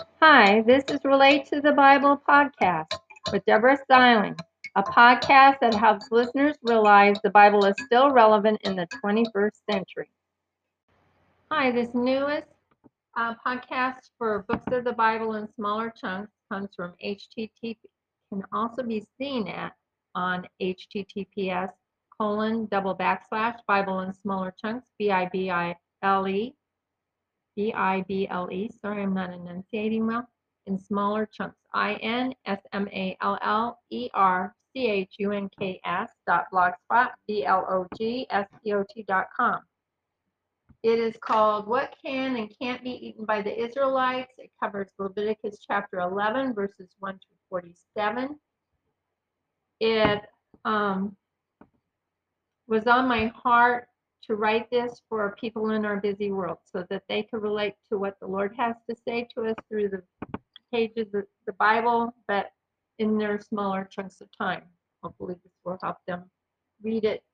Hi, this is Relate to the Bible podcast with Deborah Styling, a podcast that helps listeners realize the Bible is still relevant in the 21st century. Hi, this newest uh, podcast for books of the Bible in smaller chunks comes from HTTP. Can also be seen at on HTTPS colon double backslash Bible in smaller chunks B I B I L E B I B L E. Sorry, I'm not enunciating well. In smaller chunks. I N S M A L L E R C H U N K S dot blogspot B L O G S P O T dot com. It is called What Can and Can't Be Eaten by the Israelites. It covers Leviticus chapter 11, verses 1 through 47. It um, was on my heart to write this for people in our busy world so that they can relate to what the Lord has to say to us through the pages of the Bible, but in their smaller chunks of time. Hopefully, this will help them read it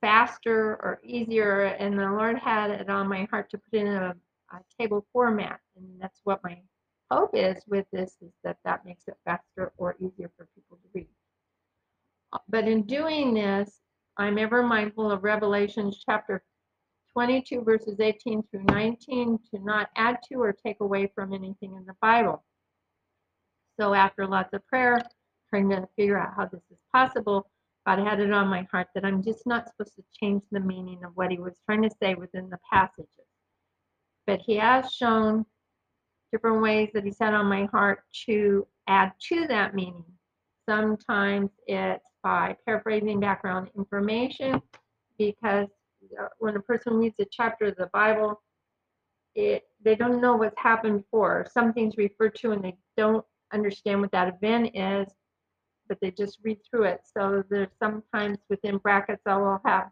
faster or easier. And the Lord had it on my heart to put in a, a table format, and that's what my hope is with this is that that makes it faster or easier for people to read. But in doing this, I'm ever mindful of Revelations chapter 22, verses 18 through 19, to not add to or take away from anything in the Bible. So, after lots of prayer, trying to figure out how this is possible, God had it on my heart that I'm just not supposed to change the meaning of what He was trying to say within the passages. But He has shown different ways that He's had on my heart to add to that meaning. Sometimes it's by paraphrasing background information because when a person reads a chapter of the Bible, it they don't know what's happened before. Something's referred to and they don't understand what that event is, but they just read through it. So there's sometimes within brackets I will have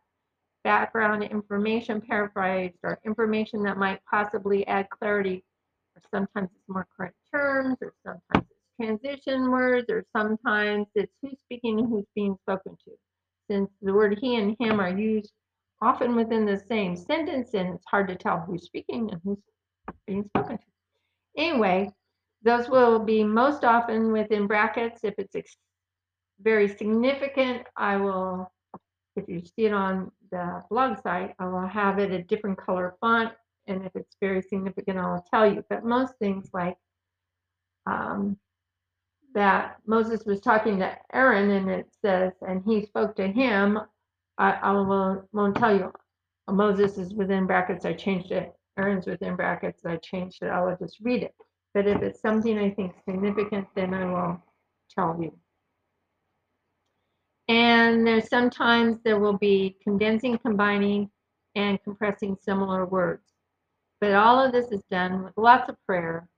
background information paraphrased or information that might possibly add clarity. Or sometimes it's more current terms, or sometimes transition words, or sometimes it's who's speaking and who's being spoken to. Since the word he and him are used often within the same sentence, and it's hard to tell who's speaking and who's being spoken to. Anyway, those will be most often within brackets. If it's very significant, I will, if you see it on the blog site, I will have it a different color font. And if it's very significant, I'll tell you. But most things like um, that Moses was talking to Aaron, and it says, and he spoke to him. I, I will, won't tell you. Moses is within brackets. I changed it. Aaron's within brackets. I changed it. I will just read it. But if it's something I think significant, then I will tell you. And there's sometimes there will be condensing, combining, and compressing similar words. But all of this is done with lots of prayer,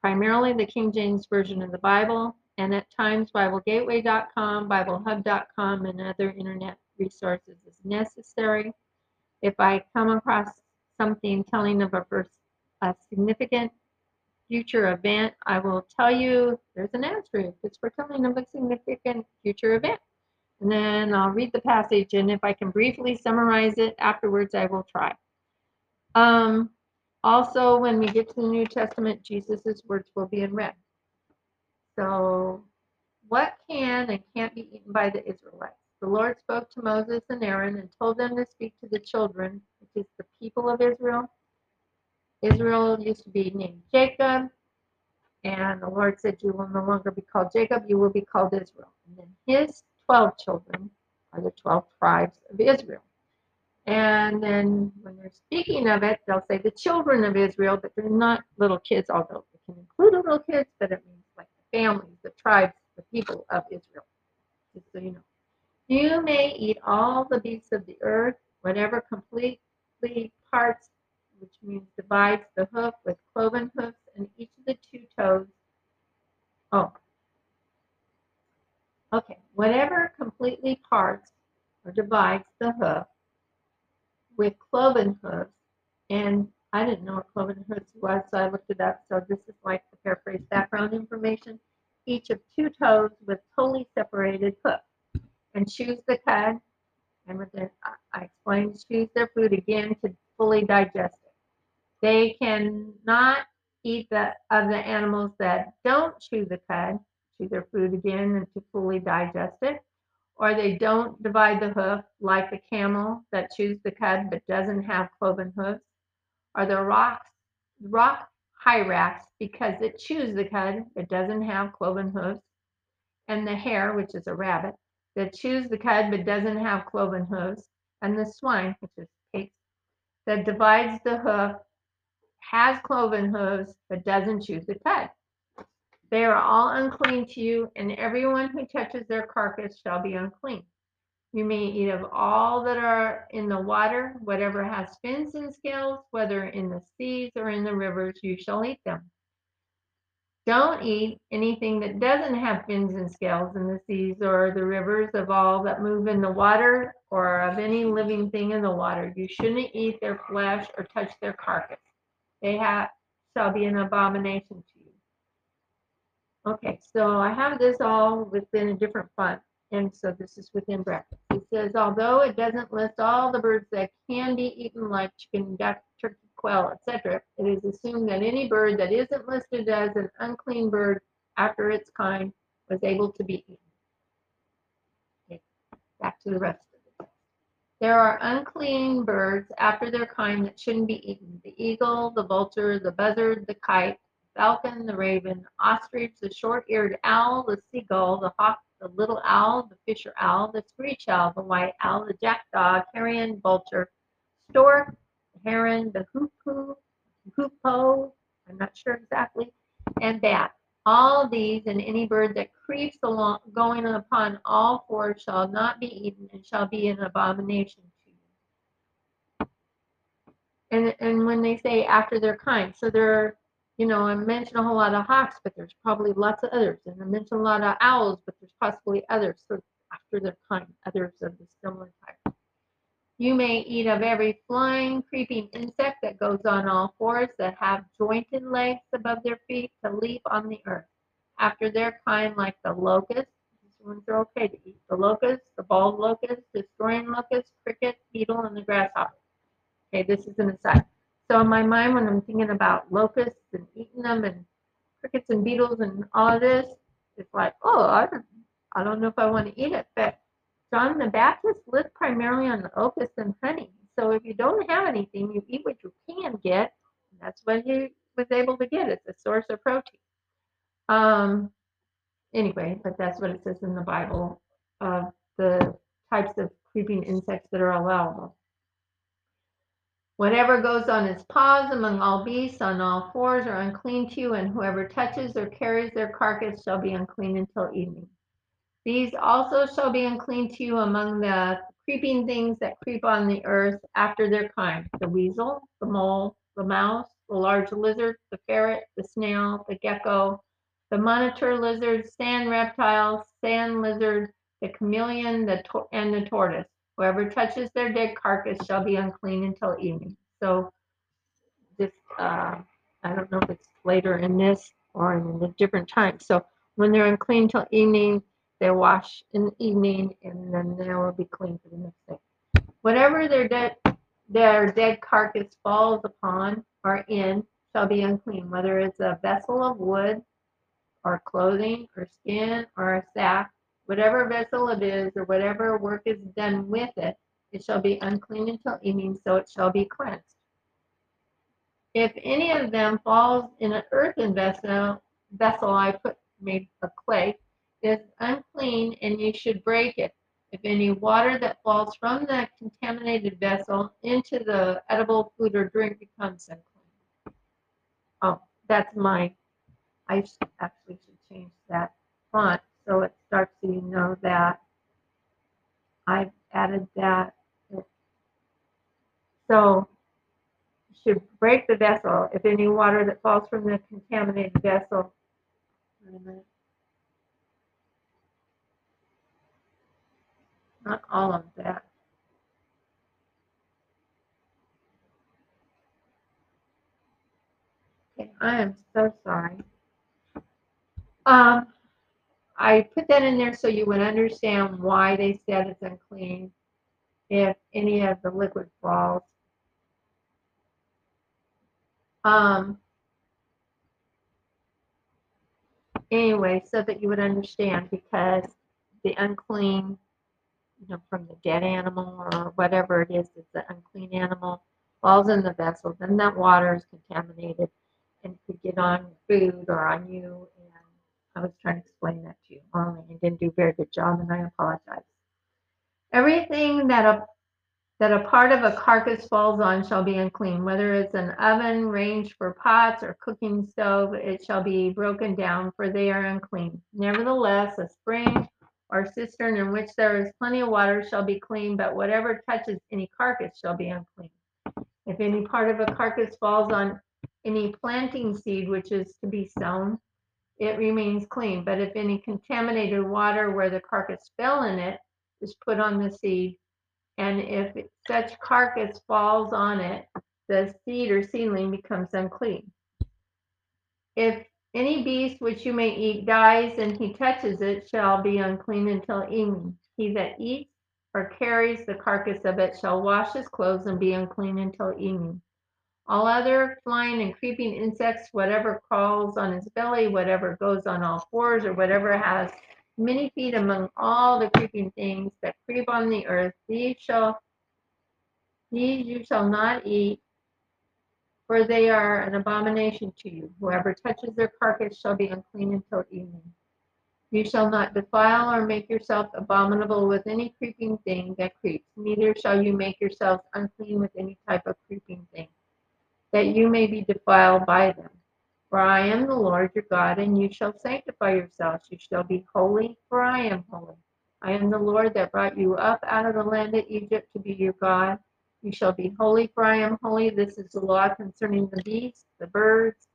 primarily the King James Version of the Bible, and at times BibleGateway.com, BibleHub.com, and other internet resources is necessary. If I come across something telling of a, a significant future event, I will tell you there's an answer it's for telling of a significant future event. And then I'll read the passage, and if I can briefly summarize it afterwards, I will try. Um, also, when we get to the New Testament, Jesus' words will be in red. So, what can and can't be eaten by the Israelites? The Lord spoke to Moses and Aaron and told them to speak to the children, which is the people of Israel. Israel used to be named Jacob, and the Lord said, You will no longer be called Jacob, you will be called Israel. And then his 12 children are the 12 tribes of Israel. And then when they're speaking of it, they'll say the children of Israel, but they're not little kids, although it can include little kids, but it means families, the tribes, the people of Israel. Just so you know. You may eat all the beasts of the earth, whatever completely parts, which means divides the hoof with cloven hoofs and each of the two toes. Oh, okay. Whatever completely parts or divides the hoof with cloven hoofs, and I didn't know what cloven hoofs was, so I looked it up. So this is like the paraphrase background information. Each of two toes with totally separated hoofs and chews the cud. And with it, I explained chews their food again to fully digest it. They cannot eat the of the animals that don't chew the cud, chew their food again and to fully digest it, or they don't divide the hoof like the camel that chews the cud but doesn't have cloven hooves, or the rocks, rock hyrax because it chews the cud but doesn't have cloven hooves, and the hare, which is a rabbit, that chews the cud but doesn't have cloven hooves, and the swine, which is pigs, that divides the hoof, has cloven hooves, but doesn't chew the cud. They are all unclean to you, and everyone who touches their carcass shall be unclean. You may eat of all that are in the water, whatever has fins and scales, whether in the seas or in the rivers, you shall eat them. Don't eat anything that doesn't have fins and scales in the seas or the rivers of all that move in the water or of any living thing in the water. You shouldn't eat their flesh or touch their carcass. They have shall be an abomination to you. Okay, so I have this all within a different font, and so this is within brackets. It says, although it doesn't list all the birds that can be eaten, like chicken, duck, turkey, quail, etc., it is assumed that any bird that isn't listed as an unclean bird after its kind was able to be eaten. Okay, back to the rest of the. There are unclean birds after their kind that shouldn't be eaten. The eagle, the vulture, the buzzard, the kite, falcon, the raven, ostrich, the short-eared owl, the seagull, the hawk, the little owl, the fisher owl, the screech owl, the white owl, the jackdaw, carrion, vulture, stork, heron, the hoopoe, hoopoe, I'm not sure exactly, and bat. All these and any bird that creeps along, going upon all fours shall not be eaten and shall be an abomination to you. And, and when they say after their kind, so there are you know, I mentioned a whole lot of hawks, but there's probably lots of others. And I mentioned a lot of owls, but there's possibly others. So after their kind, others of the similar type. You may eat of every flying, creeping insect that goes on all fours that have jointed legs above their feet to leap on the earth. After their kind, like the locust, these ones are okay to eat. The locust, the bald locust, destroying locust, cricket, beetle, and the grasshopper. Okay, this is an aside. So in my mind, when I'm thinking about locusts and eating them and crickets and beetles and all this, it's like, oh, I don't, I don't know if I want to eat it. But John the Baptist lived primarily on locusts and honey. So if you don't have anything, you eat what you can get. that's what he was able to get. It's a source of protein. Um, anyway, but that's what it says in the Bible of the types of creeping insects that are allowable. Whatever goes on its paws among all beasts on all fours are unclean to you, and whoever touches or carries their carcass shall be unclean until evening. These also shall be unclean to you among the creeping things that creep on the earth after their kind the weasel, the mole, the mouse, the large lizard, the ferret, the snail, the gecko, the monitor lizard, sand reptiles, sand lizard, the chameleon, the and the tortoise. Whoever touches their dead carcass shall be unclean until evening. So this, uh, I don't know if it's later in this or in a different time. So when they're unclean till evening, they wash in the evening and then they will be clean for the next day. Whatever their dead, their dead carcass falls upon or in shall be unclean, whether it's a vessel of wood or clothing or skin or a sack Whatever vessel it is, or whatever work is done with it, it shall be unclean until evening, so it shall be cleansed. If any of them falls in an earthen vessel, vessel I put made of clay, is unclean, and you should break it. If any water that falls from the contaminated vessel into the edible food or drink becomes unclean. Oh, that's my, I actually should change that font so it starts so you know that I've added that. So you should break the vessel if any water that falls from the contaminated vessel. Not all of that. Okay, I am so sorry. Um, I put that in there so you would understand why they said it's unclean if any of the liquid falls. Um, anyway, so that you would understand, because the unclean, you know, from the dead animal or whatever it is, it's an unclean animal, falls in the vessel, then that water is contaminated and could get on food or on you. I was trying to explain that to you and didn't do a very good job, and I apologize. Everything that a that a part of a carcass falls on shall be unclean, whether it's an oven, range for pots, or cooking stove, it shall be broken down, for they are unclean. Nevertheless, a spring or cistern in which there is plenty of water shall be clean, but whatever touches any carcass shall be unclean. If any part of a carcass falls on any planting seed which is to be sown, it remains clean. But if any contaminated water where the carcass fell in it is put on the seed, and if such carcass falls on it, the seed or seedling becomes unclean. If any beast which you may eat dies and he touches it shall be unclean until evening. He that eats or carries the carcass of it shall wash his clothes and be unclean until evening. All other flying and creeping insects, whatever crawls on its belly, whatever goes on all fours, or whatever has many feet among all the creeping things that creep on the earth, these shall these you shall not eat, for they are an abomination to you. Whoever touches their carcass shall be unclean until evening. You shall not defile or make yourself abominable with any creeping thing that creeps, neither shall you make yourselves unclean with any type of creeping thing, that you may be defiled by them. For I am the Lord your God, and you shall sanctify yourselves. You shall be holy, for I am holy. I am the Lord that brought you up out of the land of Egypt to be your God. You shall be holy, for I am holy. This is the law concerning the beasts, the birds,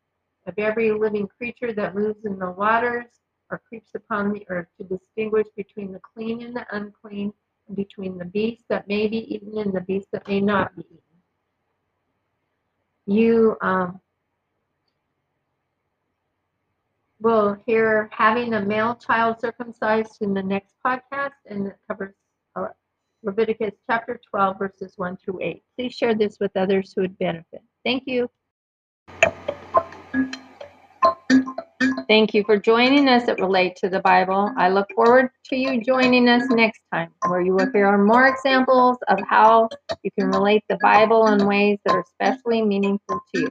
of every living creature that moves in the waters or creeps upon the earth, to distinguish between the clean and the unclean, and between the beast that may be eaten and the beast that may not be eaten. You um, We'll hear having a male child circumcised in the next podcast, and it covers uh, Leviticus chapter 12, verses 1 through 8. Please share this with others who would benefit. Thank you. Thank you for joining us at Relate to the Bible. I look forward to you joining us next time, where you will hear more examples of how you can relate the Bible in ways that are especially meaningful to you.